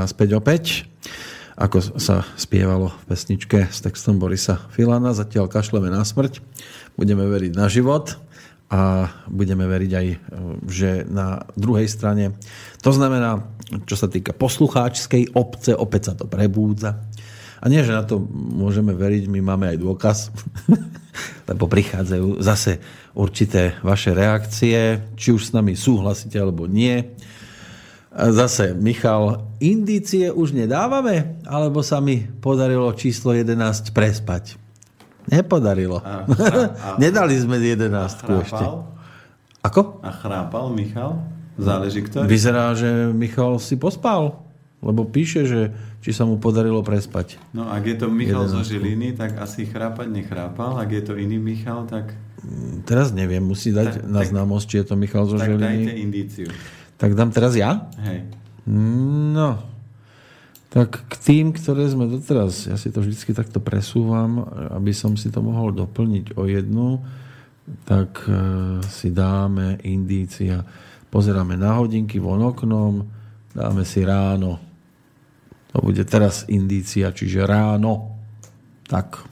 Naspäť opäť. Ako sa spievalo v pesničke s textom Borisa Filana, zatiaľ kašleme na smrť, budeme veriť na život a budeme veriť aj, že na druhej strane, to znamená, čo sa týka poslucháčskej obce, opäť sa to prebúdza. A nie, že na to môžeme veriť, my máme aj dôkaz, lebo prichádzajú zase určité vaše reakcie, či už s nami súhlasíte alebo nie Zase, Michal, indície už nedávame? Alebo sa mi podarilo číslo 11 prespať? Nepodarilo. A, a, a, Nedali sme 11 ešte. Ako? A chrápal Michal? Záleží ktorý? Vyzerá, že Michal si pospal. Lebo píše, že či sa mu podarilo prespať. No ak je to Michal 11. zo Žiliny, tak asi chrápať nechrápal. Ak je to iný Michal, tak... Teraz neviem, musí dať tak, na známosť, či je to Michal zo tak Žiliny. Tak dajte indíciu. Tak dám teraz ja? Hej. No. Tak k tým, ktoré sme doteraz, ja si to vždycky takto presúvam, aby som si to mohol doplniť o jednu, tak e, si dáme indícia. Pozeráme na hodinky von oknom, dáme si ráno. To bude teraz indícia, čiže ráno. Tak.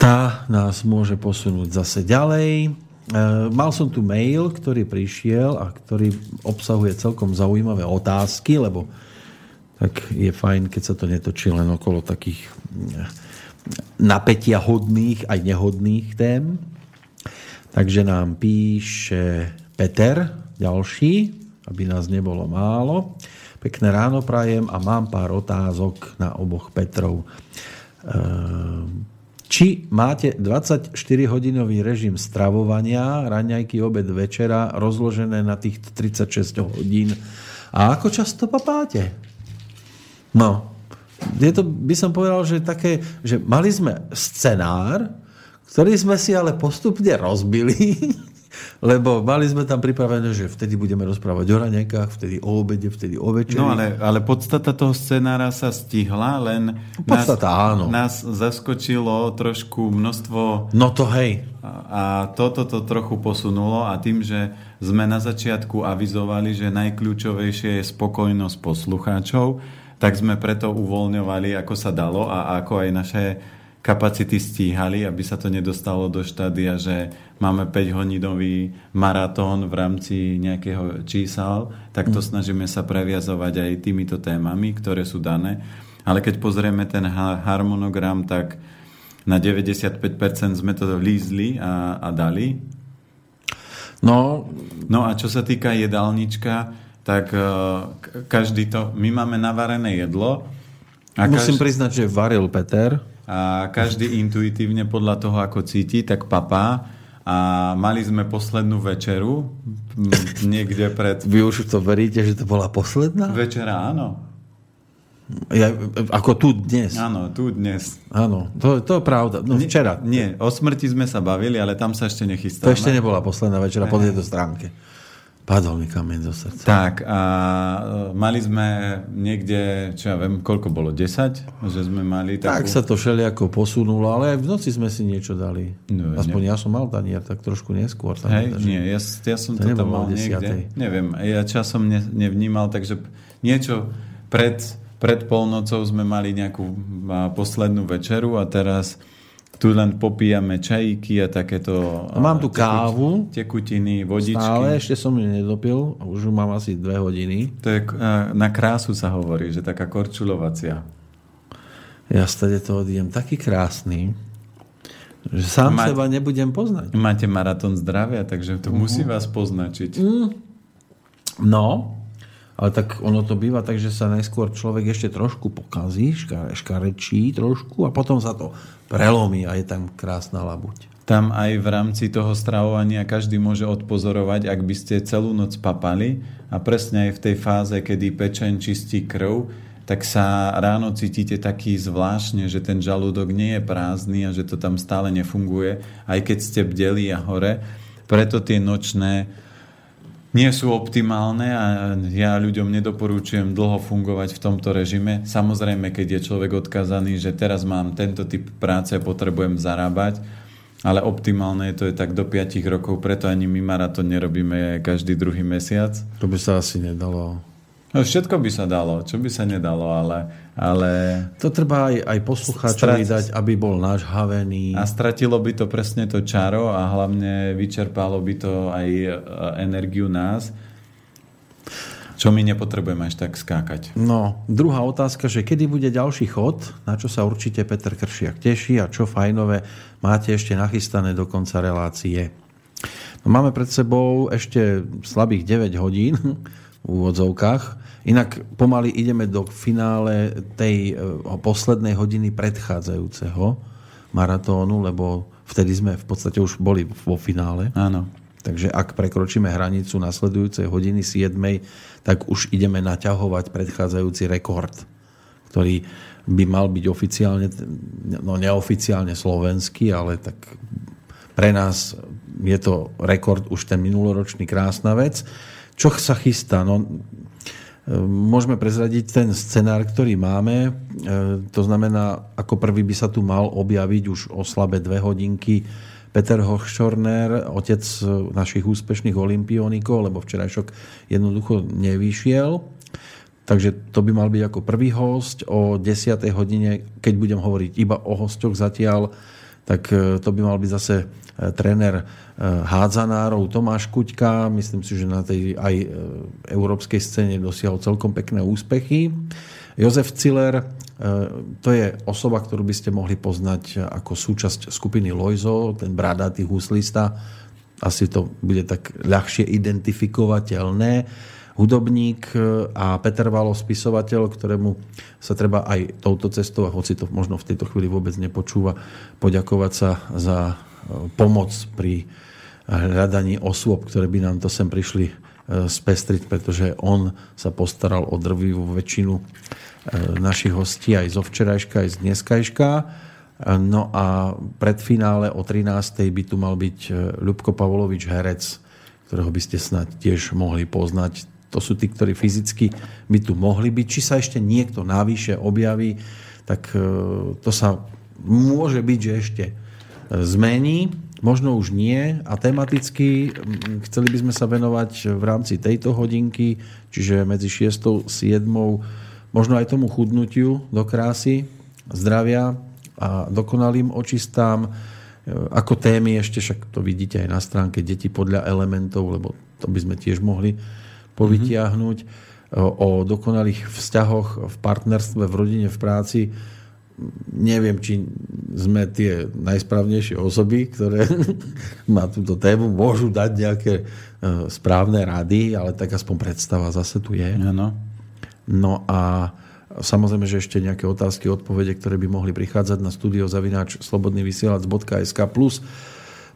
Tá nás môže posunúť zase ďalej mal som tu mail, ktorý prišiel a ktorý obsahuje celkom zaujímavé otázky, lebo tak je fajn, keď sa to netočí len okolo takých e, napätia hodných aj nehodných tém. Takže nám píše Peter, ďalší, aby nás nebolo málo. Pekné ráno prajem a mám pár otázok na oboch Petrov. E, či máte 24-hodinový režim stravovania, raňajky, obed, večera, rozložené na tých 36 hodín. A ako často papáte? No, je to, by som povedal, že také, že mali sme scenár, ktorý sme si ale postupne rozbili lebo mali sme tam pripravené, že vtedy budeme rozprávať o raňajkách, vtedy o obede, vtedy o večeri. No ale, ale podstata toho scenára sa stihla, len podstata, nás, áno. nás zaskočilo trošku množstvo... No to hej. A, a toto to trochu posunulo a tým, že sme na začiatku avizovali, že najkľúčovejšie je spokojnosť poslucháčov, tak sme preto uvoľňovali, ako sa dalo a ako aj naše kapacity stíhali, aby sa to nedostalo do štádia, že máme 5-hodinový maratón v rámci nejakého čísal, tak to mm. snažíme sa previazovať aj týmito témami, ktoré sú dané. Ale keď pozrieme ten harmonogram, tak na 95% sme to lízli a, a dali. No, no a čo sa týka jedálnička, tak uh, každý to... My máme navarené jedlo. A Musím každý, priznať, že varil Peter a každý intuitívne podľa toho, ako cíti, tak papá. A mali sme poslednú večeru niekde pred... Vy už to veríte, že to bola posledná? Večera, áno. Ja, ako tu dnes. Áno, tu dnes. Áno, to, to je pravda. No včera. Nie, o smrti sme sa bavili, ale tam sa ešte nechystáme. To ešte nebola posledná večera po tejto stránke. Padol mi kameň zo srdca. Tak a e, mali sme niekde, čo ja viem, koľko bolo, 10? Že sme mali takú... Tak sa to všelijako posunulo, ale aj v noci sme si niečo dali. No, Aspoň ne... ja som mal tanier, tak trošku neskôr. Hej, nie, ja, ja som to, to tam mal niekde. Neviem, ja časom ne, nevnímal, takže niečo pred, pred polnocou sme mali nejakú poslednú večeru a teraz tu len popíjame čajíky a takéto... No, mám tu kávu. Tekutiny, vodičky. Stále ešte som ju nedopil. Už ju mám asi dve hodiny. To je, na krásu sa hovorí, že taká korčulovacia. Ja stade to odjem taký krásny, že sám Máte, seba nebudem poznať. Máte maratón zdravia, takže to uh-huh. musí vás poznačiť. Mm. No, ale tak ono to býva tak, že sa najskôr človek ešte trošku pokazí, škarečí trošku a potom sa to prelomí a je tam krásna labuť. Tam aj v rámci toho stravovania každý môže odpozorovať, ak by ste celú noc papali a presne aj v tej fáze, kedy pečen čistí krv, tak sa ráno cítite taký zvláštne, že ten žalúdok nie je prázdny a že to tam stále nefunguje, aj keď ste bdeli a hore. Preto tie nočné nie sú optimálne a ja ľuďom nedoporúčujem dlho fungovať v tomto režime. Samozrejme, keď je človek odkazaný, že teraz mám tento typ práce a potrebujem zarábať, ale optimálne to je tak do 5 rokov, preto ani my maratón nerobíme každý druhý mesiac. To by sa asi nedalo. No, všetko by sa dalo, čo by sa nedalo, ale... ale... To treba aj, aj poslucháčovi Strat... dať, aby bol náš havený. A stratilo by to presne to čaro a hlavne vyčerpalo by to aj e, energiu nás, čo my nepotrebujeme až tak skákať. No, druhá otázka, že kedy bude ďalší chod, na čo sa určite Peter Kršiak teší a čo fajnové máte ešte nachystané do konca relácie. No, máme pred sebou ešte slabých 9 hodín v úvodzovkách. Inak pomaly ideme do finále tej e, poslednej hodiny predchádzajúceho maratónu, lebo vtedy sme v podstate už boli vo finále. Áno. Takže ak prekročíme hranicu nasledujúcej hodiny 7, tak už ideme naťahovať predchádzajúci rekord, ktorý by mal byť oficiálne, no neoficiálne slovenský, ale tak pre nás je to rekord už ten minuloročný krásna vec. Čo sa chystá? No, Môžeme prezradiť ten scenár, ktorý máme. E, to znamená, ako prvý by sa tu mal objaviť už o slabe dve hodinky Peter Hochschorner, otec našich úspešných olimpionikov, lebo včerajšok jednoducho nevyšiel. Takže to by mal byť ako prvý host. O 10. hodine, keď budem hovoriť iba o hostoch zatiaľ, tak e, to by mal byť zase e, tréner hádzanárov Tomáš Kuťka. Myslím si, že na tej aj e, európskej scéne dosiahol celkom pekné úspechy. Jozef Ciller, e, to je osoba, ktorú by ste mohli poznať ako súčasť skupiny Lojzo, ten bradatý huslista. Asi to bude tak ľahšie identifikovateľné. Hudobník e, a Peter Valo, spisovateľ, ktorému sa treba aj touto cestou, a hoci to možno v tejto chvíli vôbec nepočúva, poďakovať sa za pomoc pri hľadaní osôb, ktoré by nám to sem prišli e, spestriť, pretože on sa postaral o drvivú väčšinu e, našich hostí aj zo včerajška, aj z dneskajška. E, no a pred finále o 13. by tu mal byť Ľubko Pavlovič herec, ktorého by ste snad tiež mohli poznať. To sú tí, ktorí fyzicky by tu mohli byť. Či sa ešte niekto navyše objaví, tak to sa môže byť, že ešte zmení možno už nie a tematicky chceli by sme sa venovať v rámci tejto hodinky, čiže medzi 6. a 7. možno aj tomu chudnutiu do krásy, zdravia a dokonalým očistám. Ako témy ešte, však to vidíte aj na stránke Deti podľa elementov, lebo to by sme tiež mohli povytiahnuť. Mm-hmm. O dokonalých vzťahoch v partnerstve, v rodine, v práci neviem, či sme tie najsprávnejšie osoby, ktoré má túto tému, môžu dať nejaké e, správne rady, ale tak aspoň predstava zase tu je. Ano. No a samozrejme, že ešte nejaké otázky, odpovede, ktoré by mohli prichádzať na studio zavináč slobodnyvysielac.sk plus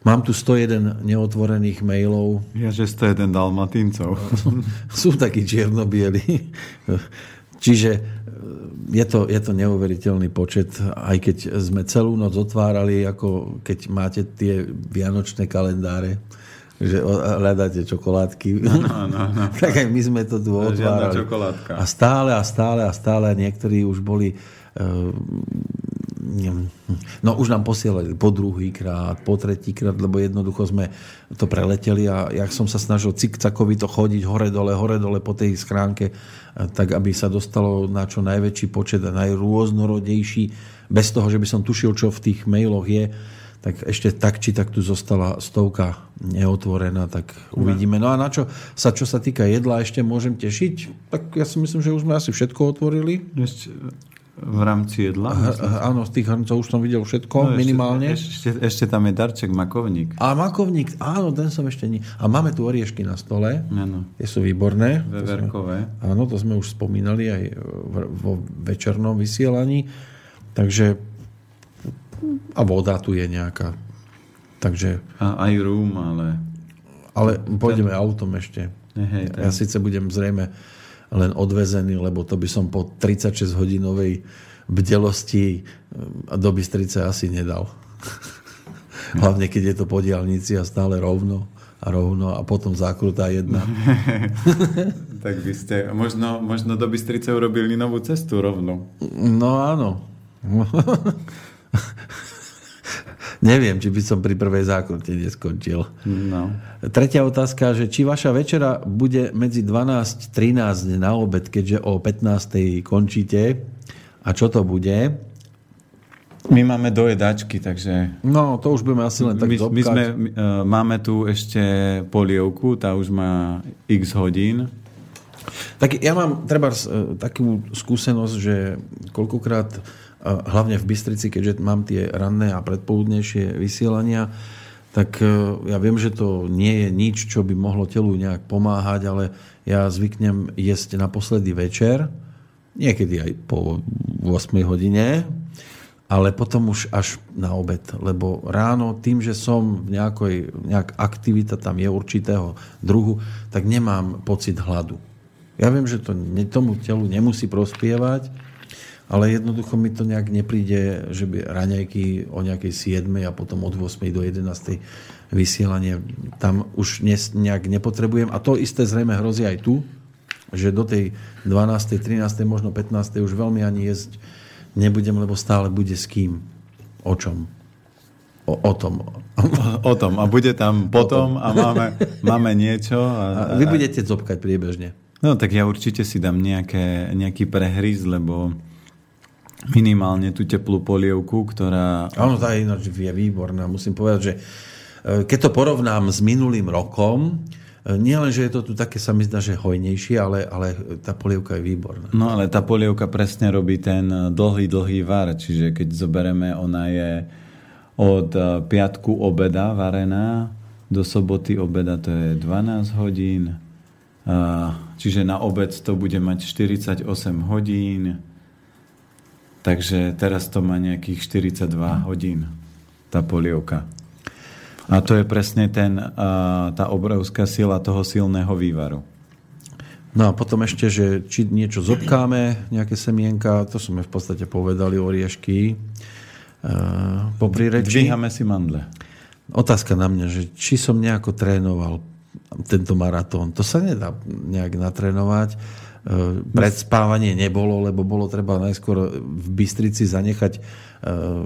Mám tu 101 neotvorených mailov. Ja, že 101 dalmatíncov. Sú takí čiernobieli. Čiže je to, je to neuveriteľný počet, aj keď sme celú noc otvárali, ako keď máte tie vianočné kalendáre, že hľadáte čokoládky. No, no, no, no. tak aj my sme to tu otvárali. A stále a stále a stále niektorí už boli uh, no už nám posielali po druhý krát, po tretí krát, lebo jednoducho sme to preleteli a ja som sa snažil cikcakovito chodiť hore-dole, hore-dole po tej schránke, tak aby sa dostalo na čo najväčší počet a najrôznorodejší, bez toho, že by som tušil, čo v tých mailoch je, tak ešte tak či tak tu zostala stovka neotvorená, tak uvidíme. No a na čo sa, čo sa týka jedla, ešte môžem tešiť? Tak ja si myslím, že už sme asi všetko otvorili. Ešte, v rámci jedla? áno, z tých hrncov už som videl všetko, no, minimálne. Ešte, ešte, ešte tam je darček makovník. A makovník, áno, ten som ešte nie. A máme tu oriešky na stole. Áno. Tie sú výborné. Veverkové. To sme, áno, to sme už spomínali aj vo večernom vysielaní. Takže a voda tu je nejaká. Takže... A aj rum, ale... Ale pôjdeme ten... autom ešte. Hej, ten... Ja síce budem zrejme len odvezený, lebo to by som po 36 hodinovej bdelosti eh, do Bystrice asi nedal. Hlavne, keď je to po diálnici a stále rovno a rovno a potom zákrutá jedna. tak by ste možno, možno do Bystrice urobili novú cestu rovno. No áno. Neviem, či by som pri prvej zákrute neskončil. No. Tretia otázka, že či vaša večera bude medzi 12.13 na obed, keďže o 15.00 končíte. A čo to bude? My máme dojedačky, takže... No, to už budeme asi len tak my, zobkať. my sme, my, uh, máme tu ešte polievku, tá už má x hodín. Tak ja mám treba uh, takú skúsenosť, že koľkokrát, hlavne v Bystrici, keďže mám tie ranné a predpoludnejšie vysielania, tak uh, ja viem, že to nie je nič, čo by mohlo telu nejak pomáhať, ale ja zvyknem jesť naposledy večer, niekedy aj po 8 hodine, ale potom už až na obed. Lebo ráno tým, že som v nejakej nejak aktivita tam je určitého druhu, tak nemám pocit hladu. Ja viem, že to tomu telu nemusí prospievať, ale jednoducho mi to nejak nepríde, že by raňajky o nejakej 7 a potom od 8 do 11 vysielanie tam už nejak nepotrebujem. A to isté zrejme hrozí aj tu, že do tej 12. 13. možno 15. už veľmi ani jesť nebudem, lebo stále bude s kým. O čom? O, o tom. O tom. A bude tam potom a máme, máme niečo. A, a vy budete zopkať priebežne. No tak ja určite si dám nejaké, nejaký prehryz, lebo minimálne tú teplú polievku, ktorá... Áno, tá je výborná. Musím povedať, že e, keď to porovnám s minulým rokom, nie len, že je to tu také, sa mi zdá, že hojnejšie, ale, ale tá polievka je výborná. No ale tá polievka presne robí ten dlhý, dlhý var. Čiže keď zoberieme, ona je od piatku obeda varená do soboty obeda to je 12 hodín. Čiže na obed to bude mať 48 hodín. Takže teraz to má nejakých 42 hodín tá polievka. A to je presne ten, tá obrovská sila toho silného vývaru. No a potom ešte, že či niečo zobkáme, nejaké semienka, to sme v podstate povedali, oriešky. Po príreči. Dvíhame si mandle. Otázka na mňa, že či som nejako trénoval tento maratón. To sa nedá nejak natrénovať. Predspávanie nebolo, lebo bolo treba najskôr v Bystrici zanechať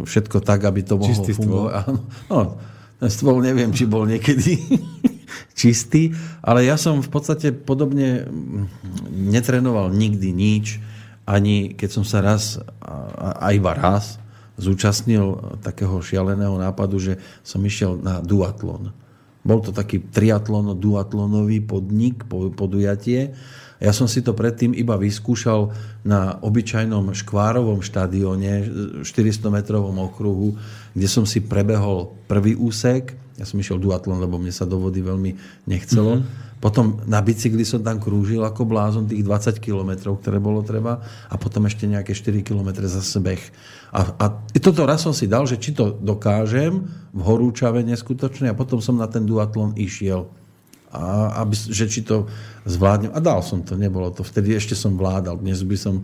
všetko tak, aby to mohlo Čistý fungovať. No, ten stôl neviem, či bol niekedy čistý, ale ja som v podstate podobne netrenoval nikdy nič, ani keď som sa raz, a iba raz, zúčastnil takého šialeného nápadu, že som išiel na duatlon. Bol to taký triatlon, duatlonový podnik, podujatie ja som si to predtým iba vyskúšal na obyčajnom škvárovom štadióne, 400 metrovom okruhu, kde som si prebehol prvý úsek. Ja som išiel duatlon, lebo mne sa do vody veľmi nechcelo. Mm-hmm. Potom na bicykli som tam krúžil ako blázon tých 20 kilometrov, ktoré bolo treba. A potom ešte nejaké 4 kilometre za sebeh. A, a toto raz som si dal, že či to dokážem v horúčave neskutočne a potom som na ten duatlon išiel a aby, že či to zvládnem. A dal som to, nebolo to. Vtedy ešte som vládal. Dnes by som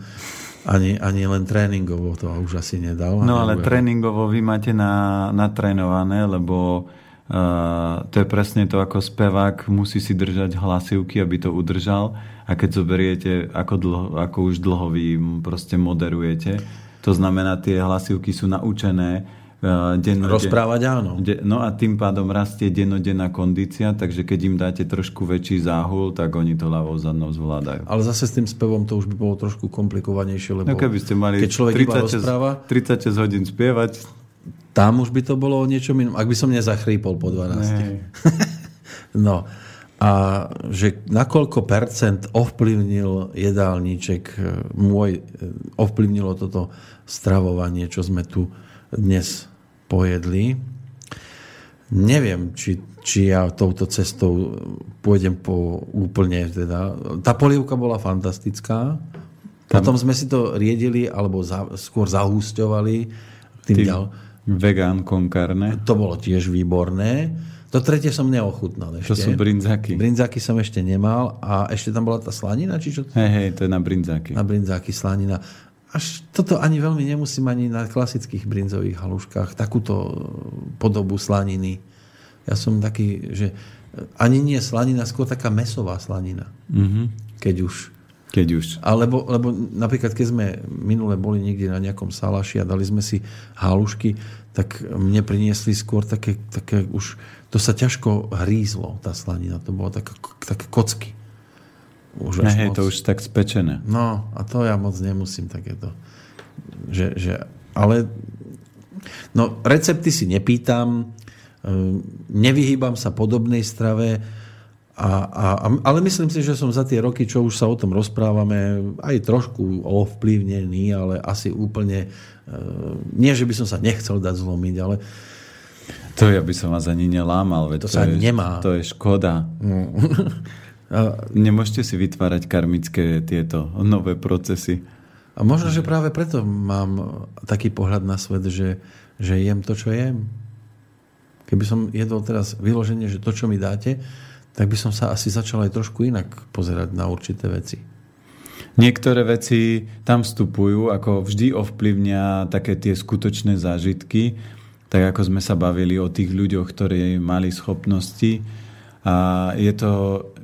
ani, ani len tréningovo to už asi nedal. No ale nebude. tréningovo vy máte na, natrénované, lebo uh, to je presne to, ako spevák musí si držať hlasivky, aby to udržal. A keď zoberiete, ako, dlho, ako už dlho vy proste moderujete, to znamená, tie hlasivky sú naučené denno, Rozprávať áno. De, no a tým pádom rastie dennodenná kondícia, takže keď im dáte trošku väčší záhul, tak oni to ľavou zadnou zvládajú. Ale zase s tým spevom to už by bolo trošku komplikovanejšie, lebo no keby ste mali keď človek 36, rozpráva, 36 hodín spievať, tam už by to bolo o niečom inom. Ak by som nezachrípol po 12. no. A že nakoľko percent ovplyvnil jedálniček eh, môj, eh, ovplyvnilo toto stravovanie, čo sme tu dnes pojedli. Neviem, či, či ja touto cestou pôjdem po úplne teda... Tá polievka bola fantastická. Potom sme si to riedili, alebo za, skôr zahúsťovali. Tým, tým ďal... Vegán con carne. To bolo tiež výborné. To tretie som neochutnal ešte. To sú brinzaky. Brinzaky som ešte nemal. A ešte tam bola tá slanina? Či čo? Hej, hej, to je na brinzaky. Na brinzaky slanina až toto ani veľmi nemusím ani na klasických brinzových haluškách, takúto podobu slaniny. Ja som taký, že ani nie slanina, skôr taká mesová slanina. Mm-hmm. Keď už. Keď už. Alebo, lebo napríklad, keď sme minule boli niekde na nejakom salaši a dali sme si halušky, tak mne priniesli skôr také, také už, to sa ťažko hrízlo, tá slanina. To bolo také, také kocky. Už ne, to už tak spečené. No, a to ja moc nemusím takéto. Že, že, ale no, recepty si nepýtam, ehm, nevyhýbam sa podobnej strave, a, a, ale myslím si, že som za tie roky, čo už sa o tom rozprávame, aj trošku ovplyvnený, ale asi úplne... Uh, nie, že by som sa nechcel dať zlomiť, ale... To ja by som vás ani nelámal. Veď to, to sa je, nemá. To je škoda. No. Nemôžete si vytvárať karmické tieto nové procesy. A možno, že práve preto mám taký pohľad na svet, že, že jem to, čo jem. Keby som jedol teraz vyloženie, že to, čo mi dáte, tak by som sa asi začal aj trošku inak pozerať na určité veci. Niektoré veci tam vstupujú, ako vždy ovplyvňa také tie skutočné zážitky, tak ako sme sa bavili o tých ľuďoch, ktorí mali schopnosti. A je to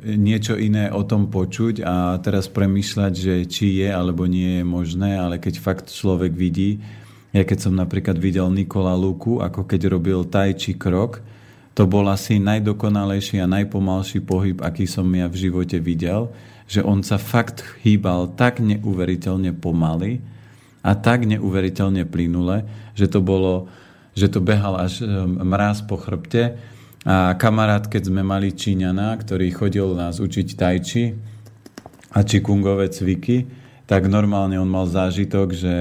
niečo iné o tom počuť a teraz premýšľať, že či je alebo nie je možné, ale keď fakt človek vidí, ja keď som napríklad videl Nikola Luku, ako keď robil taj či krok, to bol asi najdokonalejší a najpomalší pohyb, aký som ja v živote videl, že on sa fakt hýbal tak neuveriteľne pomaly a tak neuveriteľne plynule, že to bolo, že to behal až ehm, mráz po chrbte. A kamarát, keď sme mali Číňana, ktorý chodil nás učiť tajči a čikungové cviky, tak normálne on mal zážitok, že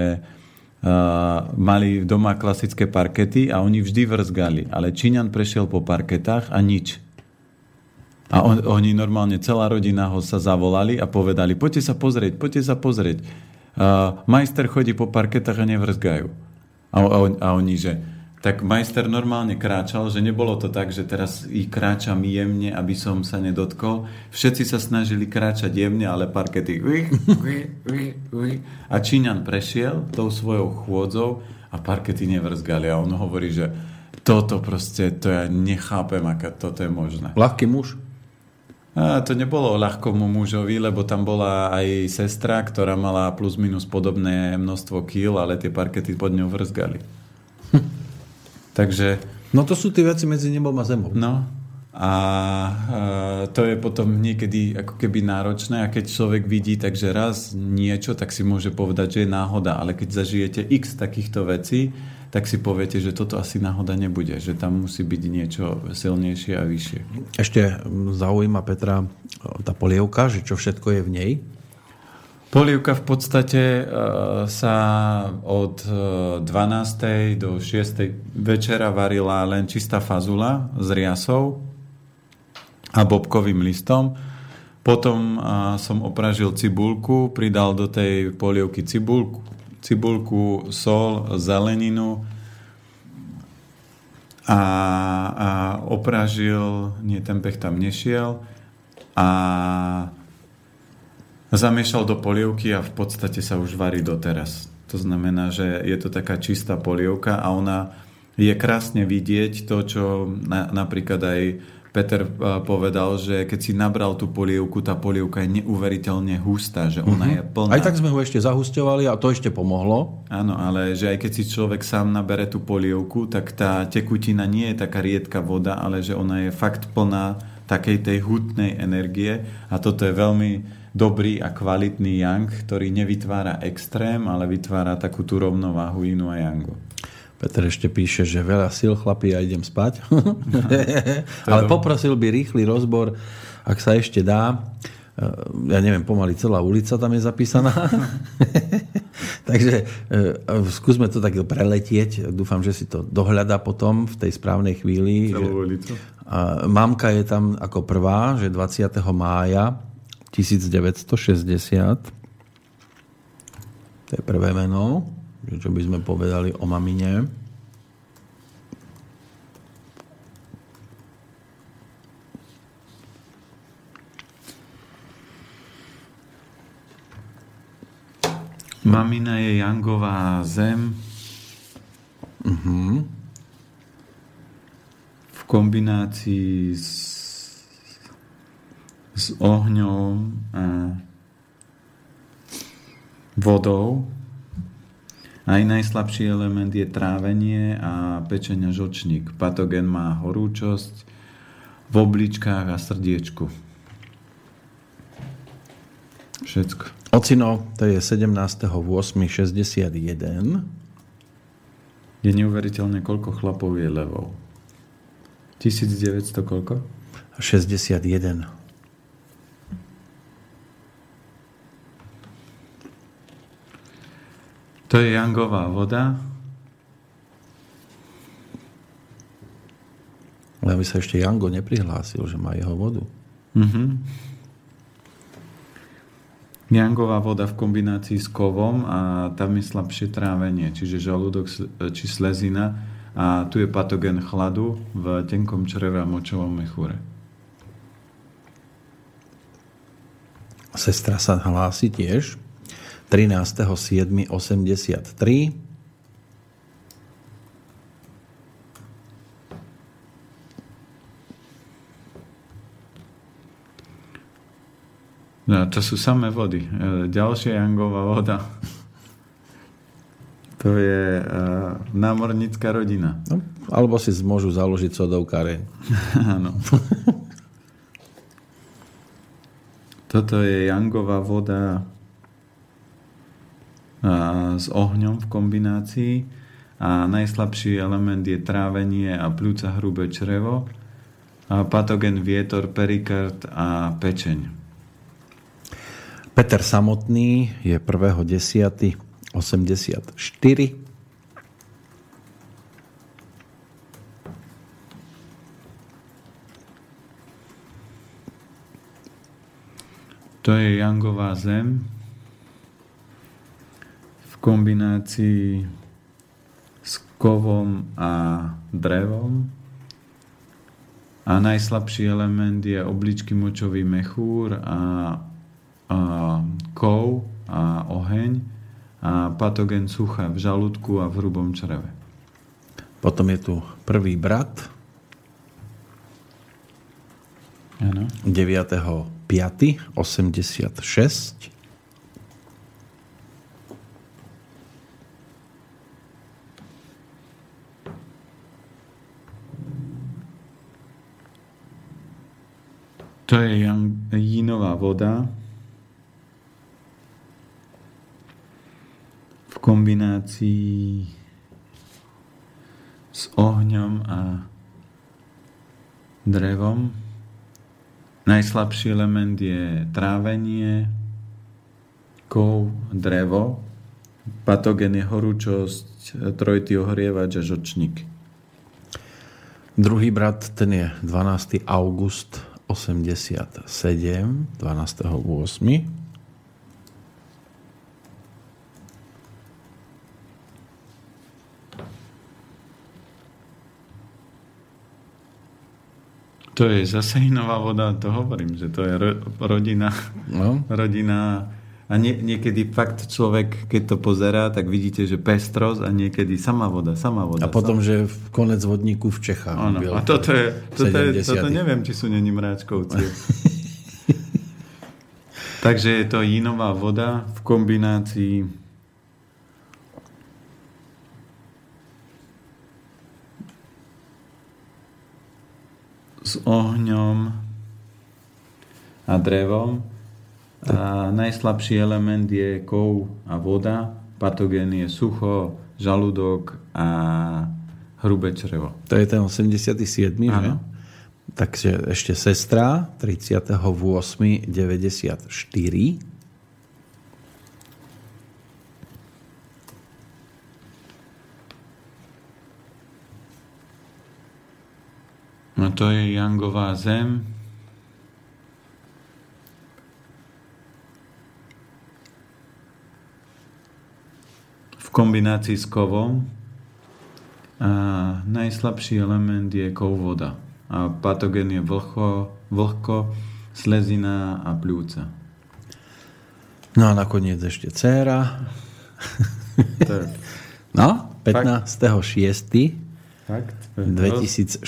mali doma klasické parkety a oni vždy vrzgali. Ale Číňan prešiel po parketách a nič. A on, oni normálne, celá rodina ho sa zavolali a povedali, poďte sa pozrieť, poďte sa pozrieť. Uh, majster chodí po parketách a nevrzgajú. A, a, a oni, že tak majster normálne kráčal, že nebolo to tak, že teraz ich kráčam jemne, aby som sa nedotkol. Všetci sa snažili kráčať jemne, ale parkety a Číňan prešiel tou svojou chôdzou a parkety nevrzgali a on hovorí, že toto proste, to ja nechápem, aká toto je možné. Ľahký muž? A to nebolo ľahkomu mužovi, lebo tam bola aj sestra, ktorá mala plus minus podobné množstvo kýl, ale tie parkety pod ňou vrzgali. Takže... No to sú tie veci medzi nebom a zemou. No, a to je potom niekedy ako keby náročné a keď človek vidí takže raz niečo, tak si môže povedať, že je náhoda, ale keď zažijete x takýchto vecí, tak si poviete, že toto asi náhoda nebude, že tam musí byť niečo silnejšie a vyššie. Ešte zaujíma Petra tá polievka, že čo všetko je v nej? Polievka v podstate uh, sa od 12. E, do 6. večera varila len čistá fazula s riasou a bobkovým listom. Potom uh, som opražil cibulku, pridal do tej polievky cibulku, cibulku, sol, zeleninu a, a opražil, nie, ten pech tam nešiel a zamiešal do polievky a v podstate sa už varí doteraz. To znamená, že je to taká čistá polievka a ona je krásne vidieť to, čo na, napríklad aj Peter eh, povedal, že keď si nabral tú polievku, tá polievka je neuveriteľne hustá, že ona mm-hmm. je plná. Aj tak sme ho ešte zahusťovali a to ešte pomohlo. Áno, ale že aj keď si človek sám nabere tú polievku, tak tá tekutina nie je taká riedka voda, ale že ona je fakt plná takej tej hutnej energie a toto je veľmi dobrý a kvalitný yang, ktorý nevytvára extrém, ale vytvára takú tú rovnováhu inu a yangu. Peter ešte píše, že veľa síl chlapí a idem spať. ale poprosil by rýchly rozbor, ak sa ešte dá. Eh, ja neviem, pomaly celá ulica tam je zapísaná. Takže uh, skúsme to tak preletieť. Dúfam, že si to dohľada potom v tej správnej chvíli. Celú ulicu. Mamka je tam ako prvá, že 20. mája 1960. To je prvé meno, čo by sme povedali o mamine. Mamina je Jangová zem. Uh-huh. V kombinácii s s ohňom a vodou. Aj najslabší element je trávenie a pečenia žočník. Patogen má horúčosť v obličkách a srdiečku. Všetko. Ocino, to je 17.8.61. Je neuveriteľné, koľko chlapov je levou. 1900 koľko? 61. To je jangová voda. Ale aby sa ešte Jango neprihlásil, že má jeho vodu. Mhm. Jangová voda v kombinácii s kovom a tam je slabšie trávenie, čiže žalúdok či slezina a tu je patogen chladu v tenkom čreve a močovom mechúre. Sestra sa hlási tiež. 13.7.83. No, to sú samé vody. E, ďalšia jangová voda. To je uh, námornická rodina. No, alebo si môžu založiť sodovkáreň. Áno. Toto je jangová voda s ohňom v kombinácii a najslabší element je trávenie a pľúca hrubé črevo, a patogen vietor, perikard a pečeň. Peter samotný je 1.10.84. To je Jangová zem kombinácii s kovom a drevom. A najslabší element je obličky močový mechúr a, a kov a oheň a patogen sucha v žalúdku a v hrubom čreve. Potom je tu prvý brat. Ano. 5. 86. To je jínová voda v kombinácii s ohňom a drevom. Najslabší element je trávenie, kov, drevo. Patogen je horúčosť, trojitý ohrievač a žočník. Druhý brat, ten je 12. august 87, 12. 8. To je zase inová voda, to hovorím, že to je ro, rodina, no. rodina a nie, niekedy fakt človek, keď to pozerá, tak vidíte, že pestrosť a niekedy sama voda, sama voda. A potom, sama. že v konec vodníku v Čechách. Áno, a toto je, toto, je, toto neviem, či sú není mráčkovci. Takže je to inová voda v kombinácii s ohňom a drevom. A najslabší element je kov a voda. Patogén je sucho, žalúdok a hrubé črevo. To je ten 87. Že? Takže ešte sestra 38. 94. No to je Jangová zem. Kombinácii s kovom. A najslabší element je kov voda. A patogen je vlhko, vlhko slezina a pľúca. No a nakoniec ešte dcéra. Je... No, 15.6. Fakt? 2016.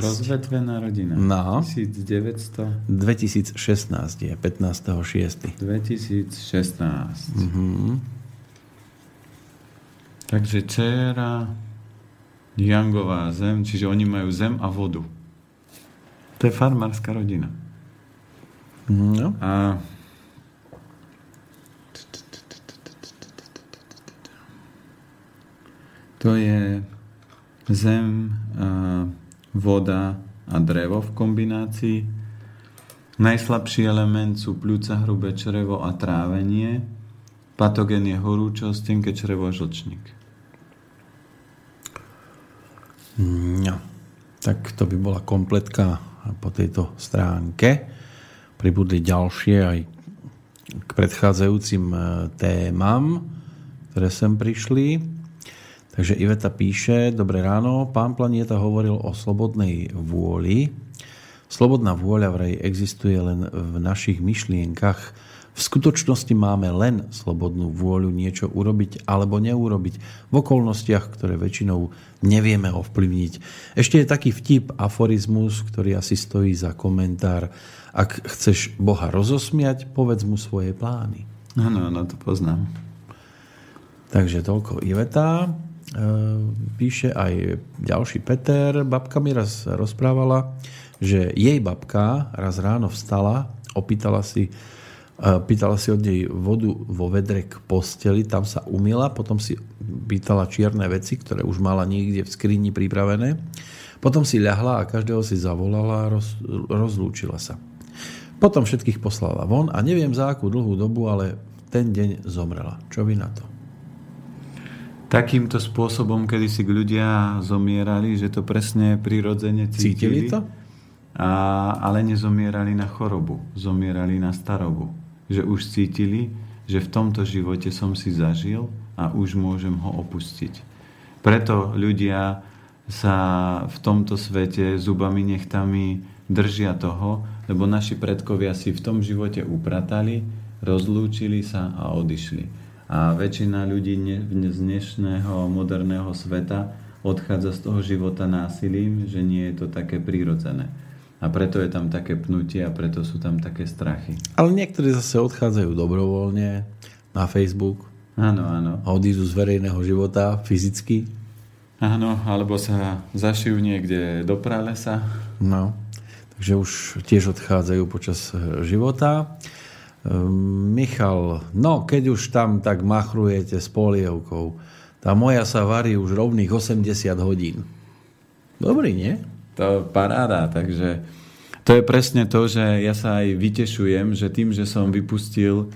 Rozvetvená rodina. No. 1900. 2016 je, 15.6. 2016. Mhm. Takže dcera, Jangová zem, čiže oni majú zem a vodu. To je farmárska rodina. No. A to je zem, a voda a drevo v kombinácii. Najslabší element sú pľúca, hrubé črevo a trávenie. Patogen je horúčosť, tenké črevo a žlčník. No. Tak to by bola kompletka po tejto stránke. Pribudli ďalšie aj k predchádzajúcim e, témam, ktoré sem prišli. Takže Iveta píše, dobré ráno, pán Planieta hovoril o slobodnej vôli. Slobodná vôľa vraj existuje len v našich myšlienkach. V skutočnosti máme len slobodnú vôľu niečo urobiť alebo neurobiť v okolnostiach, ktoré väčšinou nevieme ovplyvniť. Ešte je taký vtip, aforizmus, ktorý asi stojí za komentár. Ak chceš Boha rozosmiať, povedz mu svoje plány. Áno, áno, to poznám. Takže toľko Iveta. Píše aj ďalší Peter. Babka mi raz rozprávala, že jej babka raz ráno vstala, opýtala si, pýtala si od nej vodu vo vedre k posteli, tam sa umila, potom si pýtala čierne veci, ktoré už mala niekde v skrini pripravené. Potom si ľahla a každého si zavolala a roz, rozlúčila sa. Potom všetkých poslala von a neviem za akú dlhú dobu, ale ten deň zomrela. Čo vy na to? takýmto spôsobom, kedy si ľudia zomierali, že to presne prirodzene cítili. Cítili to? A, ale nezomierali na chorobu, zomierali na starobu. Že už cítili, že v tomto živote som si zažil a už môžem ho opustiť. Preto ľudia sa v tomto svete zubami nechtami držia toho, lebo naši predkovia si v tom živote upratali, rozlúčili sa a odišli. A väčšina ľudí z dnešného moderného sveta odchádza z toho života násilím, že nie je to také prírodzené. A preto je tam také pnutie a preto sú tam také strachy. Ale niektorí zase odchádzajú dobrovoľne na Facebook. Áno, áno. A odídu z verejného života fyzicky. Áno, alebo sa zašijú niekde do pralesa. No, takže už tiež odchádzajú počas života. Ehm, Michal, no keď už tam tak machrujete s polievkou, tá moja sa varí už rovných 80 hodín. Dobrý, nie? To paráda, takže to je presne to, že ja sa aj vytešujem, že tým, že som vypustil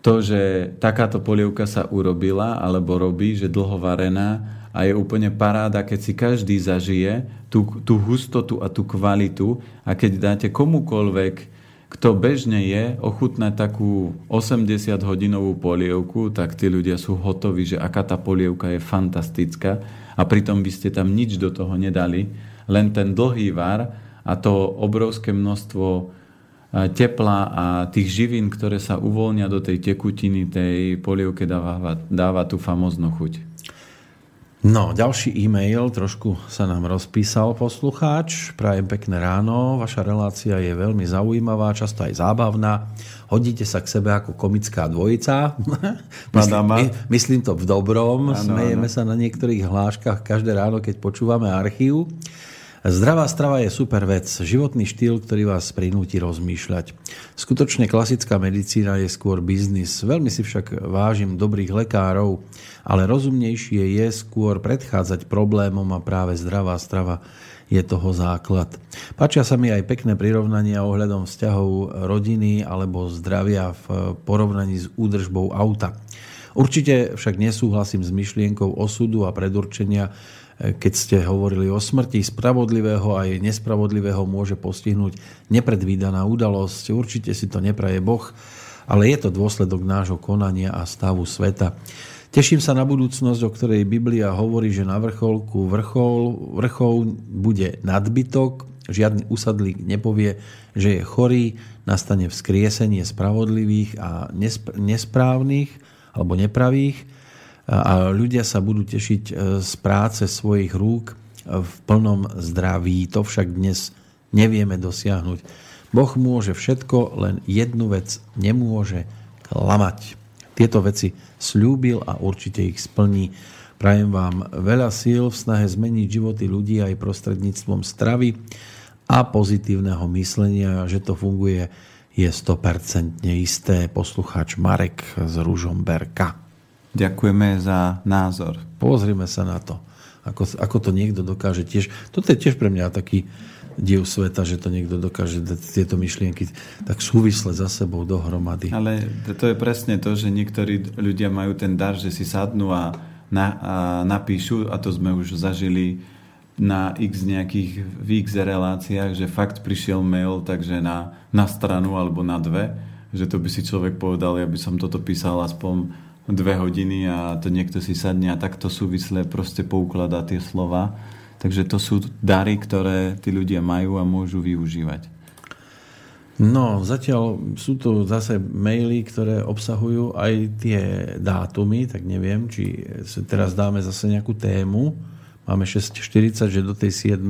to, že takáto polievka sa urobila alebo robí, že dlho varená a je úplne paráda, keď si každý zažije tú, tú hustotu a tú kvalitu a keď dáte komukolvek kto bežne je ochutnať takú 80-hodinovú polievku, tak tí ľudia sú hotoví, že aká tá polievka je fantastická a pritom by ste tam nič do toho nedali, len ten dlhý var a to obrovské množstvo e, tepla a tých živín, ktoré sa uvoľnia do tej tekutiny, tej polievke dáva, dáva tú famoznú chuť. No, ďalší e-mail, trošku sa nám rozpísal poslucháč. Prajem pekné ráno, vaša relácia je veľmi zaujímavá, často aj zábavná. Hodíte sa k sebe ako komická dvojica. myslím, my, myslím to v dobrom. Ano, Smejeme ano. sa na niektorých hláškach každé ráno, keď počúvame archív. Zdravá strava je super vec, životný štýl, ktorý vás prinúti rozmýšľať. Skutočne klasická medicína je skôr biznis. Veľmi si však vážim dobrých lekárov, ale rozumnejšie je skôr predchádzať problémom a práve zdravá strava je toho základ. Pačia sa mi aj pekné prirovnania ohľadom vzťahov rodiny alebo zdravia v porovnaní s údržbou auta. Určite však nesúhlasím s myšlienkou osudu a predurčenia keď ste hovorili o smrti spravodlivého aj nespravodlivého môže postihnúť nepredvídaná udalosť. Určite si to nepraje Boh, ale je to dôsledok nášho konania a stavu sveta. Teším sa na budúcnosť, o ktorej Biblia hovorí, že na vrcholku vrchol, vrchol bude nadbytok, žiadny usadlík nepovie, že je chorý, nastane vzkriesenie spravodlivých a nesprávnych alebo nepravých a ľudia sa budú tešiť e, z práce svojich rúk v plnom zdraví. To však dnes nevieme dosiahnuť. Boh môže všetko, len jednu vec nemôže klamať. Tieto veci slúbil a určite ich splní. Prajem vám veľa síl v snahe zmeniť životy ľudí aj prostredníctvom stravy a pozitívneho myslenia, že to funguje je 100% isté. Poslucháč Marek z Ružomberka. Ďakujeme za názor. Pozrime sa na to. Ako, ako to niekto dokáže tiež. Toto je tiež pre mňa taký div sveta, že to niekto dokáže tieto myšlienky tak súvisle za sebou dohromady. Ale to je presne to, že niektorí ľudia majú ten dar, že si sadnú a, na, a napíšu, a to sme už zažili na x nejakých v x reláciách, že fakt prišiel mail takže na, na stranu alebo na dve, že to by si človek povedal, ja by som toto písal aspoň dve hodiny a to niekto si sadne a takto súvisle proste poukladá tie slova. Takže to sú dary, ktoré tí ľudia majú a môžu využívať. No, zatiaľ sú tu zase maily, ktoré obsahujú aj tie dátumy, tak neviem, či teraz dáme zase nejakú tému. Máme 6.40, že do tej 7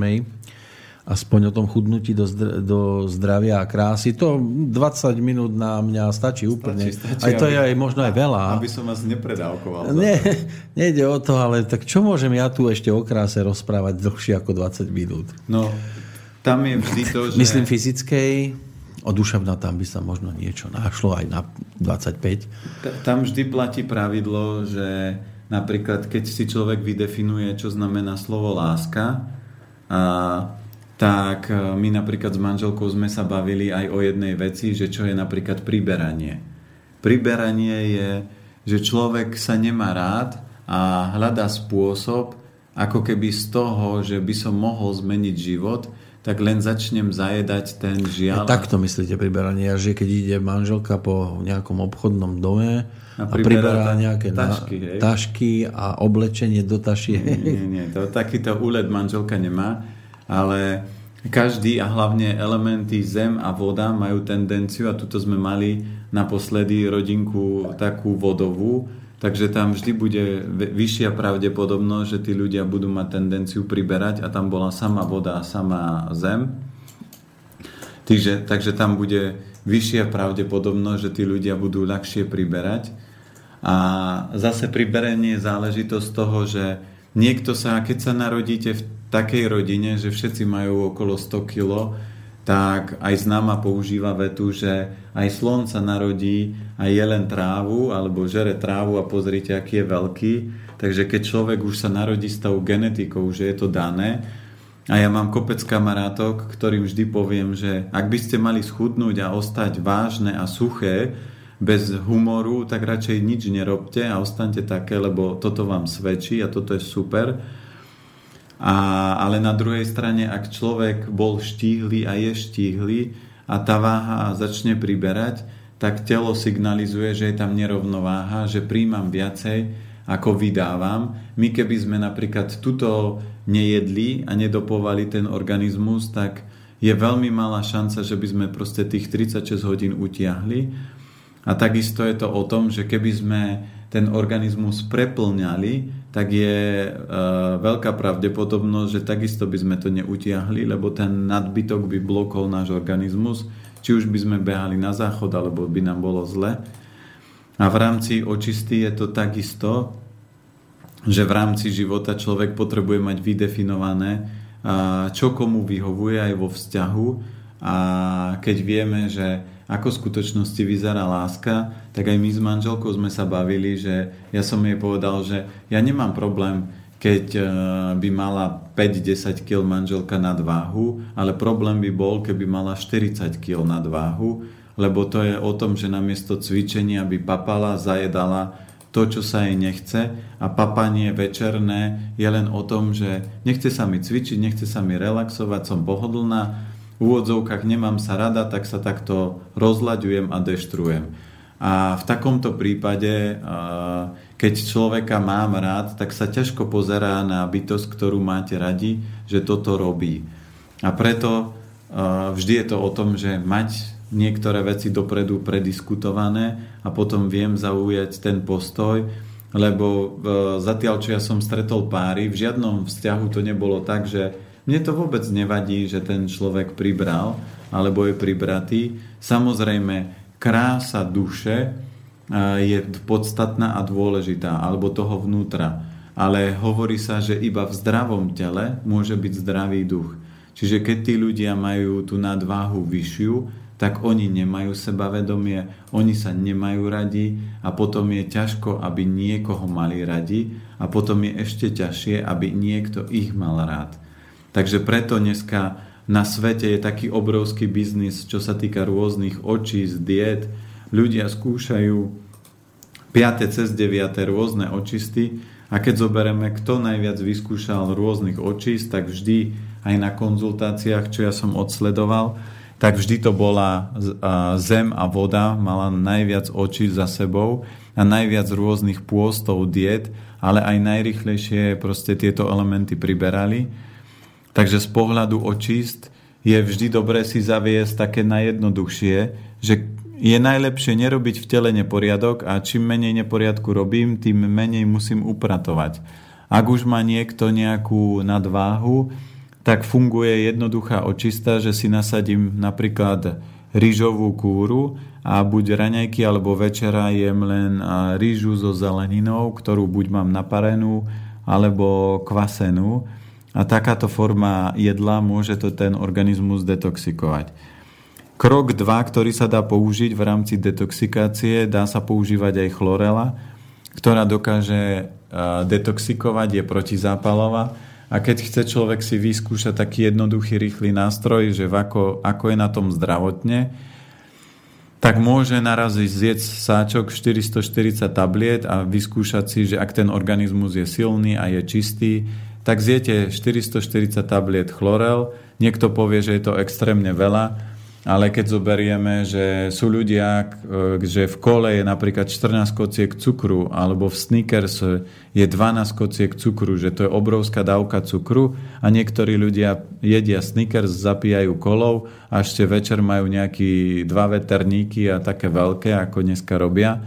aspoň o tom chudnutí do, zdr- do zdravia a krásy. To 20 minút na mňa stačí úplne. Stačí, stačí, aj to aby, je aj možno aj veľa. Aby som vás nepredávkoval. Nie, nejde o to, ale tak čo môžem ja tu ešte o kráse rozprávať dlhšie ako 20 minút? No, tam je vždy to, že... Myslím fyzickej, oduševná tam by sa možno niečo našlo aj na 25. Tam vždy platí pravidlo, že napríklad keď si človek vydefinuje, čo znamená slovo láska, a tak e, my napríklad s manželkou sme sa bavili aj o jednej veci, že čo je napríklad priberanie. Priberanie je, že človek sa nemá rád a hľadá spôsob, ako keby z toho, že by som mohol zmeniť život, tak len začnem zajedať ten žiaľ. A takto myslíte priberanie, že keď ide manželka po nejakom obchodnom dome a, a priberá nejaké tašky, na, tašky a oblečenie do tašiek. Nie, nie, nie. To, takýto úlet manželka nemá ale každý a hlavne elementy zem a voda majú tendenciu a tuto sme mali naposledy rodinku takú vodovú, takže tam vždy bude vyššia pravdepodobnosť, že tí ľudia budú mať tendenciu priberať a tam bola sama voda a sama zem. Takže, takže tam bude vyššia pravdepodobnosť, že tí ľudia budú ľahšie priberať. A zase priberenie je záležitosť toho, že niekto sa, keď sa narodíte v takej rodine, že všetci majú okolo 100 kg, tak aj známa používa vetu, že aj slon sa narodí a je len trávu, alebo žere trávu a pozrite, aký je veľký. Takže keď človek už sa narodí s tou genetikou, že je to dané, a ja mám kopec kamarátok, ktorým vždy poviem, že ak by ste mali schudnúť a ostať vážne a suché, bez humoru, tak radšej nič nerobte a ostaňte také, lebo toto vám svedčí a toto je super a, ale na druhej strane, ak človek bol štíhly a je štíhly a tá váha začne priberať, tak telo signalizuje, že je tam nerovnováha, že príjmam viacej, ako vydávam. My keby sme napríklad tuto nejedli a nedopovali ten organizmus, tak je veľmi malá šanca, že by sme proste tých 36 hodín utiahli. A takisto je to o tom, že keby sme ten organizmus preplňali, tak je uh, veľká pravdepodobnosť, že takisto by sme to neutiahli, lebo ten nadbytok by blokol náš organizmus, či už by sme behali na záchod, alebo by nám bolo zle. A v rámci očisty je to takisto, že v rámci života človek potrebuje mať vydefinované, uh, čo komu vyhovuje aj vo vzťahu. A keď vieme, že ako v skutočnosti vyzerá láska, tak aj my s manželkou sme sa bavili, že ja som jej povedal, že ja nemám problém, keď e, by mala 5-10 kg manželka nadváhu, ale problém by bol, keby mala 40 kg nadváhu, lebo to je o tom, že namiesto cvičenia by papala, zajedala to, čo sa jej nechce a papanie večerné je len o tom, že nechce sa mi cvičiť, nechce sa mi relaxovať, som pohodlná, úvodzovkách nemám sa rada, tak sa takto rozlaďujem a deštrujem. A v takomto prípade, keď človeka mám rád, tak sa ťažko pozerá na bytosť, ktorú máte radi, že toto robí. A preto vždy je to o tom, že mať niektoré veci dopredu prediskutované a potom viem zaujať ten postoj, lebo e, zatiaľ, čo ja som stretol páry, v žiadnom vzťahu to nebolo tak, že mne to vôbec nevadí, že ten človek pribral alebo je pribratý. Samozrejme, krása duše e, je podstatná a dôležitá, alebo toho vnútra. Ale hovorí sa, že iba v zdravom tele môže byť zdravý duch. Čiže keď tí ľudia majú tú nadváhu vyššiu, tak oni nemajú sebavedomie, oni sa nemajú radi a potom je ťažko, aby niekoho mali radi a potom je ešte ťažšie, aby niekto ich mal rád. Takže preto dneska na svete je taký obrovský biznis, čo sa týka rôznych očíc, diet. Ľudia skúšajú 5. cez 9. rôzne očisty a keď zoberieme, kto najviac vyskúšal rôznych očist, tak vždy aj na konzultáciách, čo ja som odsledoval, tak vždy to bola zem a voda, mala najviac očí za sebou a najviac rôznych pôstov, diet, ale aj najrychlejšie proste tieto elementy priberali. Takže z pohľadu očist je vždy dobré si zaviesť také najjednoduchšie, že je najlepšie nerobiť v tele neporiadok a čím menej neporiadku robím, tým menej musím upratovať. Ak už má niekto nejakú nadváhu, tak funguje jednoduchá očista, že si nasadím napríklad rýžovú kúru a buď raňajky alebo večera jem len rýžu so zeleninou, ktorú buď mám naparenú alebo kvasenú a takáto forma jedla môže to ten organizmus detoxikovať. Krok 2, ktorý sa dá použiť v rámci detoxikácie, dá sa používať aj chlorela, ktorá dokáže detoxikovať, je protizápalová a keď chce človek si vyskúšať taký jednoduchý, rýchly nástroj, že ako, ako je na tom zdravotne, tak môže naraziť zjesť sáčok 440 tabliet a vyskúšať si, že ak ten organizmus je silný a je čistý, tak zjete 440 tabliet chlorel. Niekto povie, že je to extrémne veľa, ale keď zoberieme, že sú ľudia, e, že v kole je napríklad 14 kociek cukru, alebo v Snickers je 12 kociek cukru, že to je obrovská dávka cukru a niektorí ľudia jedia Snickers, zapíjajú kolov a ešte večer majú nejaký dva veterníky a také veľké, ako dneska robia.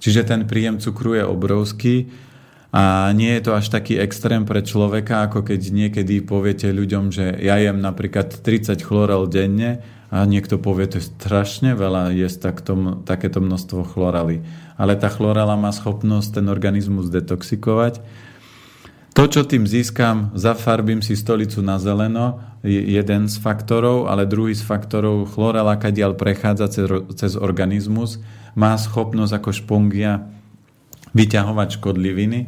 Čiže ten príjem cukru je obrovský a nie je to až taký extrém pre človeka, ako keď niekedy poviete ľuďom, že ja jem napríklad 30 chlorel denne a niekto povie, to je strašne veľa jesť takto, takéto množstvo chloraly. Ale tá chlorala má schopnosť ten organizmus detoxikovať. To, čo tým získam, zafarbím si stolicu na zeleno, je jeden z faktorov, ale druhý z faktorov, chlorala, kadiaľ prechádza cez, cez organizmus, má schopnosť ako špongia vyťahovať škodliviny,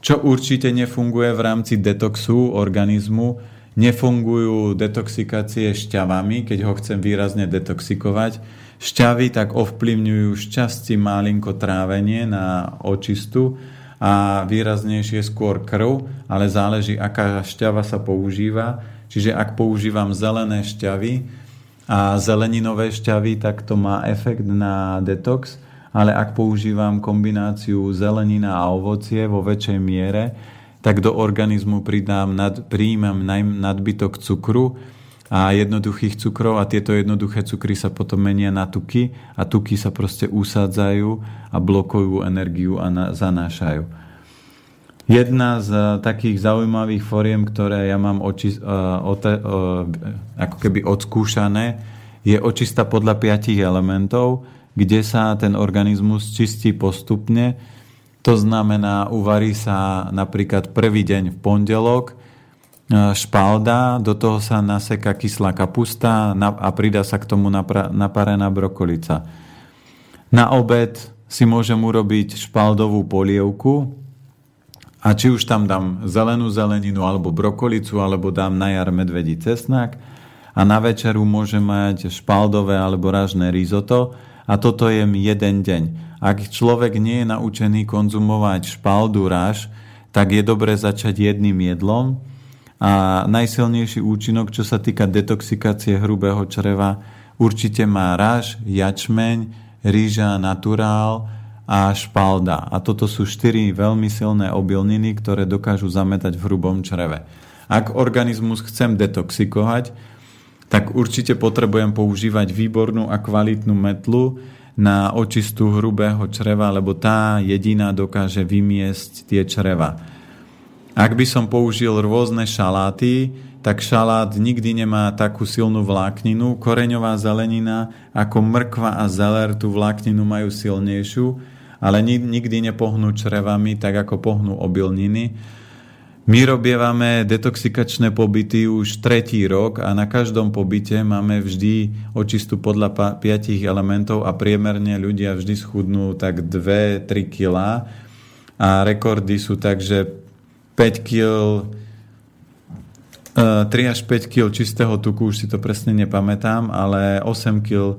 čo určite nefunguje v rámci detoxu organizmu, nefungujú detoxikácie šťavami, keď ho chcem výrazne detoxikovať. Šťavy tak ovplyvňujú šťastí malinko trávenie na očistu a výraznejšie skôr krv, ale záleží, aká šťava sa používa. Čiže ak používam zelené šťavy a zeleninové šťavy, tak to má efekt na detox, ale ak používam kombináciu zelenina a ovocie vo väčšej miere, tak do organizmu pridám, nad, príjmam nadbytok cukru a jednoduchých cukrov a tieto jednoduché cukry sa potom menia na tuky a tuky sa proste usádzajú a blokujú energiu a na, zanášajú. Jedna z uh, takých zaujímavých foriem, ktoré ja mám oči, uh, ote, uh, ako keby odskúšané, je očista podľa piatich elementov, kde sa ten organizmus čistí postupne. To znamená, uvarí sa napríklad prvý deň v pondelok, e, špalda, do toho sa naseka kyslá kapusta a pridá sa k tomu naparená brokolica. Na obed si môžem urobiť špaldovú polievku a či už tam dám zelenú zeleninu alebo brokolicu, alebo dám na jar medvedí cesnak. A na večeru môžem mať špaldové alebo ražné risotto a toto jem jeden deň. Ak človek nie je naučený konzumovať špaldu, ráž, tak je dobré začať jedným jedlom a najsilnejší účinok, čo sa týka detoxikácie hrubého čreva, určite má ráž, jačmeň, rýža, naturál a špalda. A toto sú štyri veľmi silné obilniny, ktoré dokážu zametať v hrubom čreve. Ak organizmus chcem detoxikovať, tak určite potrebujem používať výbornú a kvalitnú metlu, na očistu hrubého čreva, lebo tá jediná dokáže vymiesť tie čreva. Ak by som použil rôzne šaláty, tak šalát nikdy nemá takú silnú vlákninu. Koreňová zelenina ako mrkva a zeler tú vlákninu majú silnejšiu, ale nikdy nepohnú črevami, tak ako pohnú obilniny. My robievame detoxikačné pobyty už tretí rok a na každom pobyte máme vždy očistu podľa piatich elementov a priemerne ľudia vždy schudnú tak 2-3 kg a rekordy sú tak, že 5 kg 3 až 5 kg čistého tuku, už si to presne nepamätám, ale 8 kg e,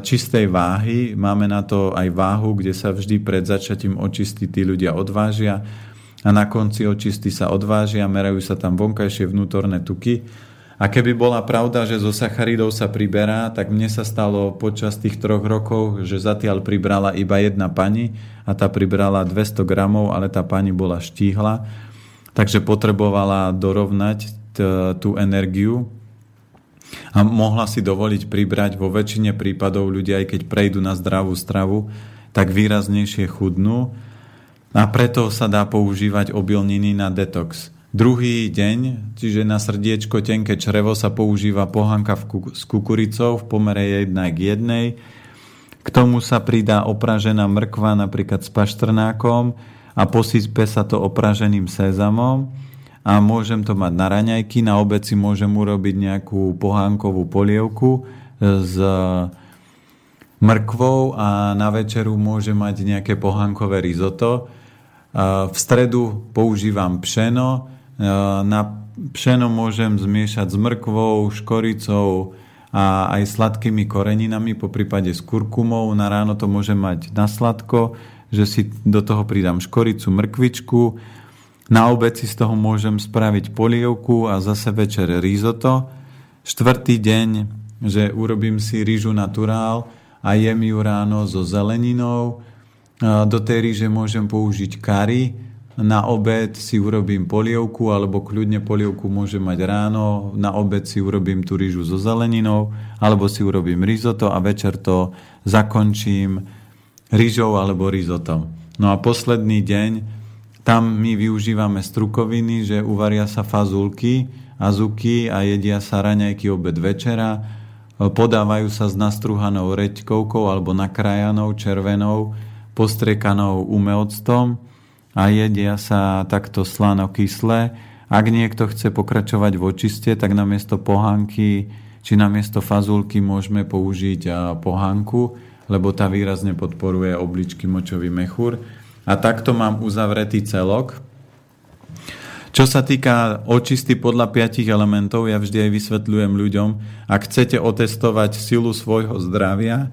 čistej váhy. Máme na to aj váhu, kde sa vždy pred začatím očistí tí ľudia odvážia a na konci očisty sa odvážia, merajú sa tam vonkajšie vnútorné tuky. A keby bola pravda, že zo sacharidov sa priberá, tak mne sa stalo počas tých troch rokov, že zatiaľ pribrala iba jedna pani a tá pribrala 200 gramov, ale tá pani bola štíhla, takže potrebovala dorovnať tú energiu. A mohla si dovoliť pribrať vo väčšine prípadov ľudia, aj keď prejdú na zdravú stravu, tak výraznejšie chudnú a preto sa dá používať obilniny na detox. Druhý deň, čiže na srdiečko tenké črevo sa používa pohanka s kukuricou v pomere 1 k 1. K tomu sa pridá opražená mrkva napríklad s paštrnákom a posype sa to opraženým sezamom a môžem to mať na raňajky, na obeci môžem urobiť nejakú pohánkovú polievku s mrkvou a na večeru môžem mať nejaké pohánkové risotto v stredu používam pšeno. Na pšeno môžem zmiešať s mrkvou, škoricou a aj sladkými koreninami, po prípade s kurkumou. Na ráno to môžem mať na sladko, že si do toho pridám škoricu, mrkvičku. Na obed si z toho môžem spraviť polievku a zase večer risotto. Štvrtý deň, že urobím si rýžu naturál a jem ju ráno so zeleninou, do tej ríže môžem použiť kary, na obed si urobím polievku, alebo kľudne polievku môžem mať ráno, na obed si urobím tú rýžu so zeleninou, alebo si urobím risotto a večer to zakončím rýžou alebo risottom. No a posledný deň, tam my využívame strukoviny, že uvaria sa fazulky, azuky a jedia sa raňajky obed večera, podávajú sa s nastruhanou reďkovkou alebo nakrajanou červenou, postriekanou umelctom a jedia sa takto slano-kyslé. Ak niekto chce pokračovať v očiste, tak namiesto pohánky či namiesto fazulky môžeme použiť pohánku, lebo tá výrazne podporuje obličky močový mechúr. A takto mám uzavretý celok. Čo sa týka očisty podľa piatich elementov, ja vždy aj vysvetľujem ľuďom, ak chcete otestovať silu svojho zdravia,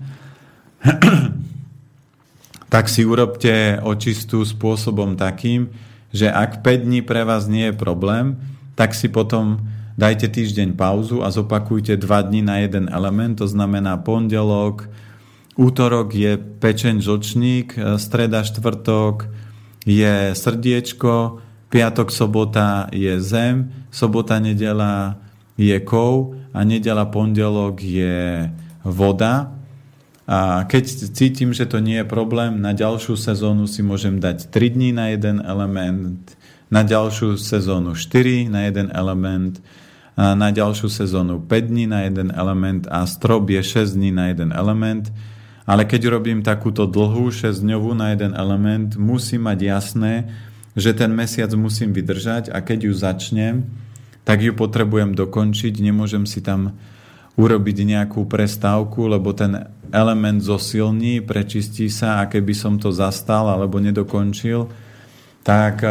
tak si urobte očistú spôsobom takým, že ak 5 dní pre vás nie je problém, tak si potom dajte týždeň pauzu a zopakujte 2 dní na jeden element, to znamená pondelok, útorok je pečeň žočník, streda štvrtok je srdiečko, piatok, sobota je zem, sobota, nedela je kov a nedela, pondelok je voda a keď cítim, že to nie je problém, na ďalšiu sezónu si môžem dať 3 dní na jeden element, na ďalšiu sezónu 4 na jeden element, a na ďalšiu sezónu 5 dní na jeden element a strop je 6 dní na jeden element. Ale keď robím takúto dlhú 6-dňovú na jeden element, musím mať jasné, že ten mesiac musím vydržať a keď ju začnem, tak ju potrebujem dokončiť, nemôžem si tam urobiť nejakú prestávku, lebo ten element zosilní, prečistí sa a keby som to zastal alebo nedokončil, tak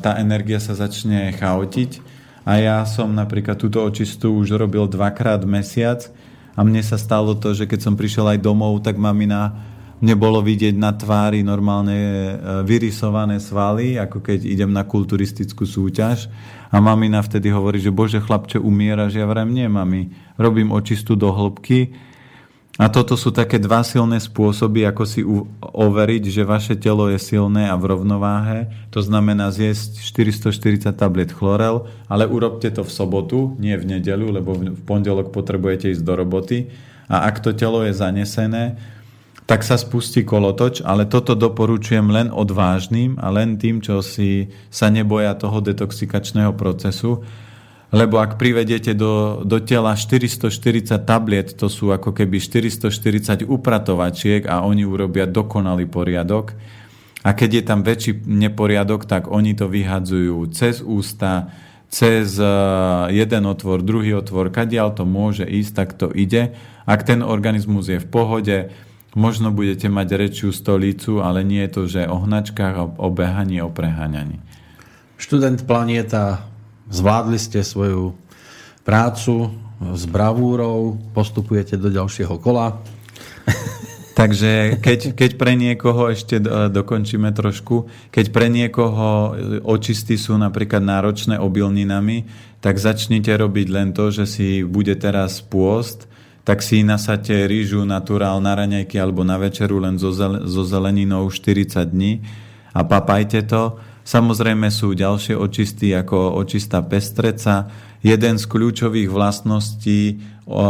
tá energia sa začne chaotiť. A ja som napríklad túto očistu už robil dvakrát mesiac a mne sa stalo to, že keď som prišiel aj domov, tak mamina mne bolo vidieť na tvári normálne e, vyrysované svaly, ako keď idem na kulturistickú súťaž a mamina vtedy hovorí, že bože chlapče umieraš, ja vrem nie mami, robím očistu do hĺbky a toto sú také dva silné spôsoby, ako si overiť, že vaše telo je silné a v rovnováhe. To znamená zjesť 440 tablet chlorel, ale urobte to v sobotu, nie v nedelu, lebo v pondelok potrebujete ísť do roboty. A ak to telo je zanesené, tak sa spustí kolotoč, ale toto doporučujem len odvážnym a len tým, čo si sa neboja toho detoxikačného procesu, lebo ak privedete do, do tela 440 tabliet, to sú ako keby 440 upratovačiek a oni urobia dokonalý poriadok. A keď je tam väčší neporiadok, tak oni to vyhadzujú cez ústa, cez eh, jeden otvor, druhý otvor, kadiaľ to môže ísť, tak to ide. Ak ten organizmus je v pohode, Možno budete mať rečiu stolicu, ale nie je to, že o hnačkách, o behaní, o preháňaní. Študent Planieta, zvládli ste svoju prácu s bravúrou, postupujete do ďalšieho kola. Takže keď, keď pre niekoho, ešte dokončíme trošku, keď pre niekoho očisty sú napríklad náročné obilninami, tak začnite robiť len to, že si bude teraz pôst, tak si nasáte rýžu naturál na raňajky alebo na večeru len so, zel- so zeleninou 40 dní a papajte to. Samozrejme sú ďalšie očisty ako očistá pestreca. Jeden z kľúčových vlastností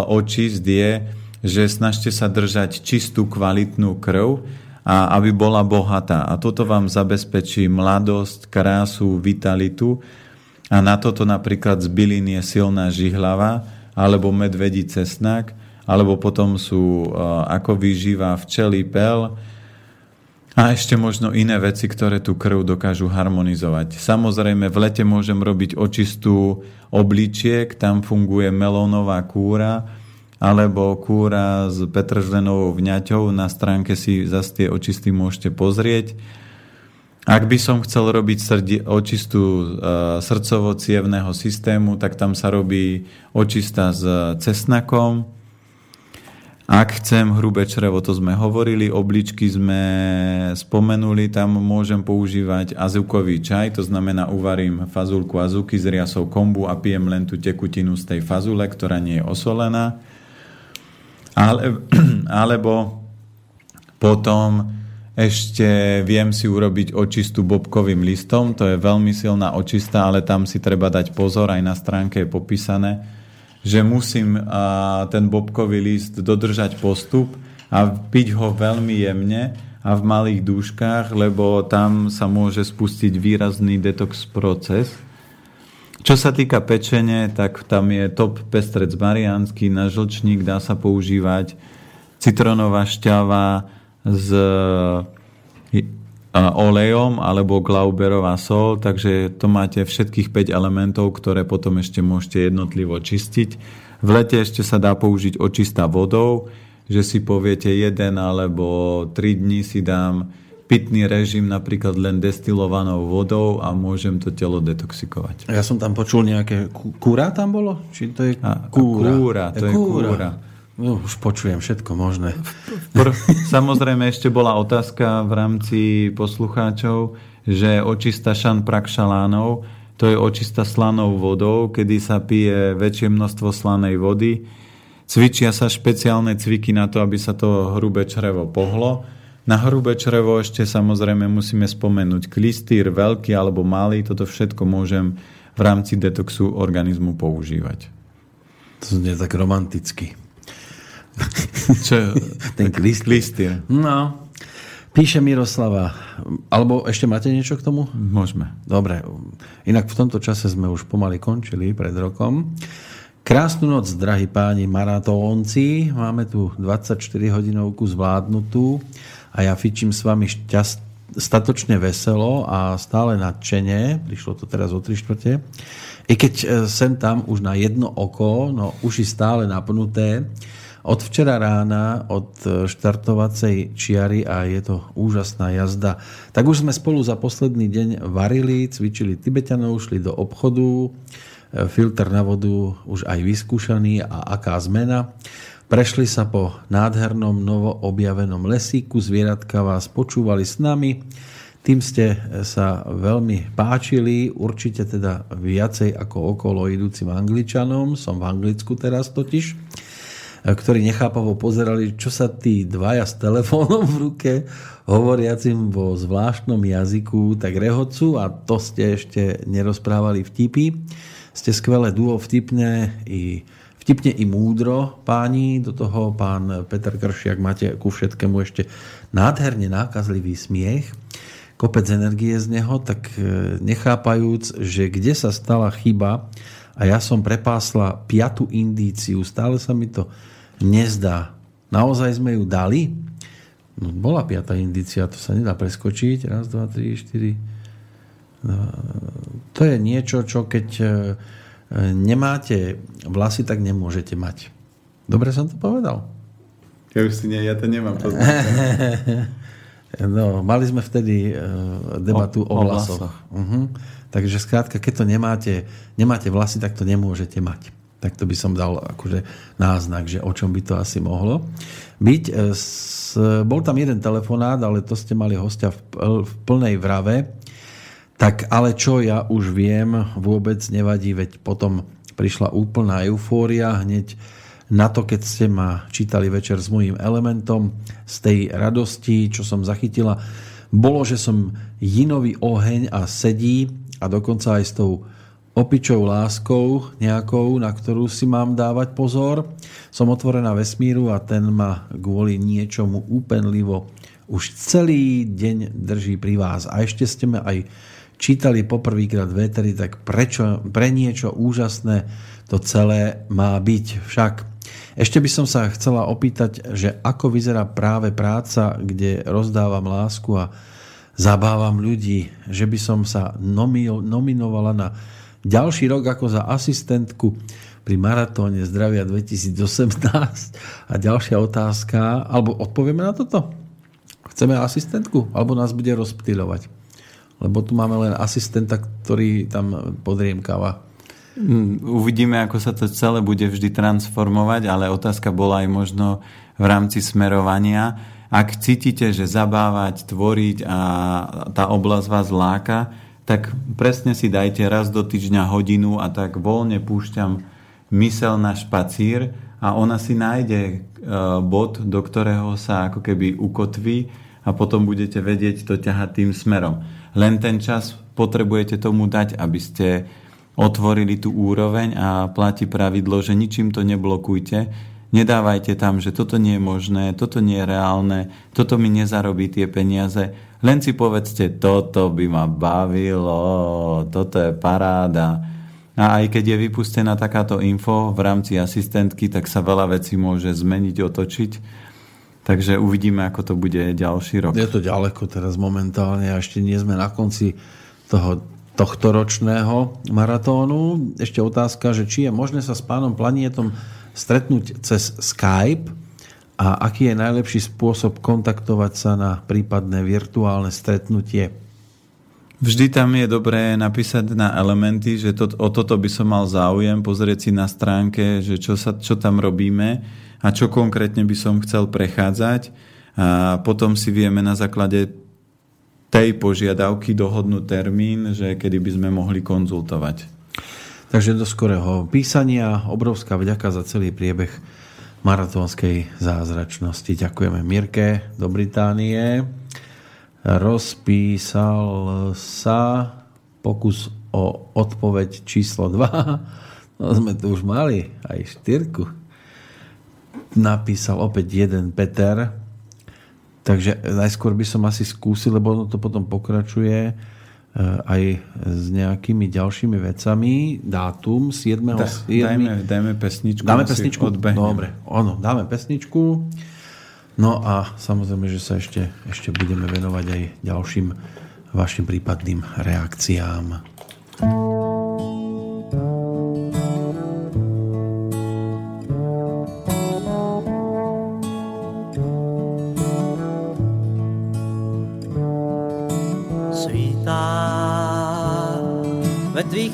očist je, že snažte sa držať čistú kvalitnú krv a aby bola bohatá. A toto vám zabezpečí mladosť, krásu, vitalitu. A na toto napríklad z bylín je silná žihlava alebo medvedí cesnak alebo potom sú ako výživa včely, pel a ešte možno iné veci, ktoré tú krv dokážu harmonizovať. Samozrejme, v lete môžem robiť očistú obličiek, tam funguje melónová kúra, alebo kúra s petržlenovou vňaťou. Na stránke si zase tie očisty môžete pozrieť. Ak by som chcel robiť srdi, očistú e, srdcovo-cievného systému, tak tam sa robí očista s cesnakom, ak chcem hrubé črevo, to sme hovorili, obličky sme spomenuli, tam môžem používať azukový čaj, to znamená uvarím fazulku azuky s riasou kombu a pijem len tú tekutinu z tej fazule, ktorá nie je osolená. Ale, alebo potom ešte viem si urobiť očistu bobkovým listom, to je veľmi silná očista, ale tam si treba dať pozor, aj na stránke je popísané, že musím ten bobkový list dodržať postup a piť ho veľmi jemne a v malých dúškach, lebo tam sa môže spustiť výrazný detox proces. Čo sa týka pečene, tak tam je top pestrec mariánsky, na žlčník dá sa používať citronová šťava z olejom alebo glauberová sol, takže to máte všetkých 5 elementov, ktoré potom ešte môžete jednotlivo čistiť. V lete ešte sa dá použiť očistá vodou, že si poviete jeden alebo 3 dní si dám pitný režim napríklad len destilovanou vodou a môžem to telo detoxikovať. Ja som tam počul nejaké... Kúra tam bolo? Či to je kúra? Kúra, to je kúra. No, už počujem všetko možné. Pr- Samozrejme ešte bola otázka v rámci poslucháčov, že očista šan prakšalánov, to je očista slanou vodou, kedy sa pije väčšie množstvo slanej vody. Cvičia sa špeciálne cviky na to, aby sa to hrubé črevo pohlo. Na hrubé črevo ešte samozrejme musíme spomenúť klistýr, veľký alebo malý, toto všetko môžem v rámci detoxu organizmu používať. To znie tak romanticky. Čo? Ten klistýr. No. Píše Miroslava. Alebo ešte máte niečo k tomu? Môžeme. Dobre. Inak v tomto čase sme už pomaly končili pred rokom. Krásnu noc, drahí páni maratónci. Máme tu 24 hodinovku zvládnutú a ja fičím s vami šťast, statočne veselo a stále nadšene. Prišlo to teraz o 3 štvrte. I keď e, sem tam už na jedno oko, no uši stále napnuté, od včera rána, od e, štartovacej čiary a je to úžasná jazda. Tak už sme spolu za posledný deň varili, cvičili Tibetanov, šli do obchodu, e, filter na vodu už aj vyskúšaný a aká zmena. Prešli sa po nádhernom novo objavenom lesíku, zvieratka vás počúvali s nami, tým ste sa veľmi páčili, určite teda viacej ako okolo idúcim Angličanom, som v Anglicku teraz totiž ktorí nechápavo pozerali, čo sa tí dvaja s telefónom v ruke, hovoriacim vo zvláštnom jazyku, tak rehocu a to ste ešte nerozprávali vtipy. Ste skvelé duo vtipné i vtipne i múdro páni, do toho pán Peter Kršiak máte ku všetkému ešte nádherne nákazlivý smiech, kopec energie z neho, tak e, nechápajúc, že kde sa stala chyba a ja som prepásla piatu indíciu, stále sa mi to nezdá. Naozaj sme ju dali? No, bola piata indícia, to sa nedá preskočiť. Raz, dva, tri, štyri. No, to je niečo, čo keď e, nemáte vlasy, tak nemôžete mať. Dobre som to povedal? Ja už si nie, ja to nemám No, mali sme vtedy uh, debatu o, o vlasoch. vlasoch. Uh-huh. Takže skrátka, keď to nemáte, nemáte vlasy, tak to nemôžete mať. Tak to by som dal akože náznak, že o čom by to asi mohlo byť. E, s, bol tam jeden telefonát, ale to ste mali hostia v, v plnej vrave. Tak ale čo ja už viem, vôbec nevadí, veď potom prišla úplná eufória hneď na to, keď ste ma čítali večer s mojím elementom, z tej radosti, čo som zachytila, bolo, že som jinový oheň a sedí a dokonca aj s tou opičou láskou nejakou, na ktorú si mám dávať pozor. Som otvorená vesmíru a ten ma kvôli niečomu úpenlivo už celý deň drží pri vás. A ešte ste ma aj čítali poprvýkrát veteri, tak prečo, pre niečo úžasné to celé má byť. Však ešte by som sa chcela opýtať, že ako vyzerá práve práca, kde rozdávam lásku a zabávam ľudí, že by som sa nominovala na ďalší rok ako za asistentku pri maratóne zdravia 2018 a ďalšia otázka, alebo odpovieme na toto? Chceme asistentku? Alebo nás bude rozptýľovať? Lebo tu máme len asistenta, ktorý tam podriemkáva. Mm, uvidíme, ako sa to celé bude vždy transformovať, ale otázka bola aj možno v rámci smerovania. Ak cítite, že zabávať, tvoriť a tá oblasť vás láka, tak presne si dajte raz do týždňa hodinu a tak voľne púšťam mysel na špacír a ona si nájde e, bod, do ktorého sa ako keby ukotví a potom budete vedieť to ťahať tým smerom. Len ten čas potrebujete tomu dať, aby ste otvorili tú úroveň a platí pravidlo, že ničím to neblokujte, Nedávajte tam, že toto nie je možné, toto nie je reálne, toto mi nezarobí tie peniaze. Len si povedzte, toto by ma bavilo, toto je paráda. A aj keď je vypustená takáto info v rámci asistentky, tak sa veľa vecí môže zmeniť, otočiť. Takže uvidíme, ako to bude ďalší rok. Je to ďaleko teraz momentálne ešte nie sme na konci toho tohto ročného maratónu. Ešte otázka, že či je možné sa s pánom Planietom stretnúť cez Skype a aký je najlepší spôsob kontaktovať sa na prípadné virtuálne stretnutie? Vždy tam je dobré napísať na elementy, že to, o toto by som mal záujem, pozrieť si na stránke, že čo, sa, čo tam robíme a čo konkrétne by som chcel prechádzať a potom si vieme na základe tej požiadavky dohodnúť termín, že kedy by sme mohli konzultovať. Takže do skorého písania. Obrovská vďaka za celý priebeh maratónskej zázračnosti. Ďakujeme Mirke do Británie. Rozpísal sa pokus o odpoveď číslo 2. No sme tu už mali aj štyrku. Napísal opäť jeden Peter. Takže najskôr by som asi skúsil, lebo ono to potom pokračuje aj s nejakými ďalšími vecami. Dátum 7. Da, 7. Dajme, dajme pesničku. Dáme pesničku? Dobre, ono, dáme pesničku. No a samozrejme, že sa ešte, ešte budeme venovať aj ďalším vašim prípadným reakciám.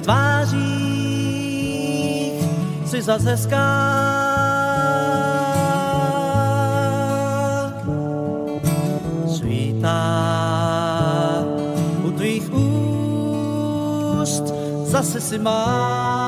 Tvých tvářích si zase hezká. Svítá u tvých úst zase si má.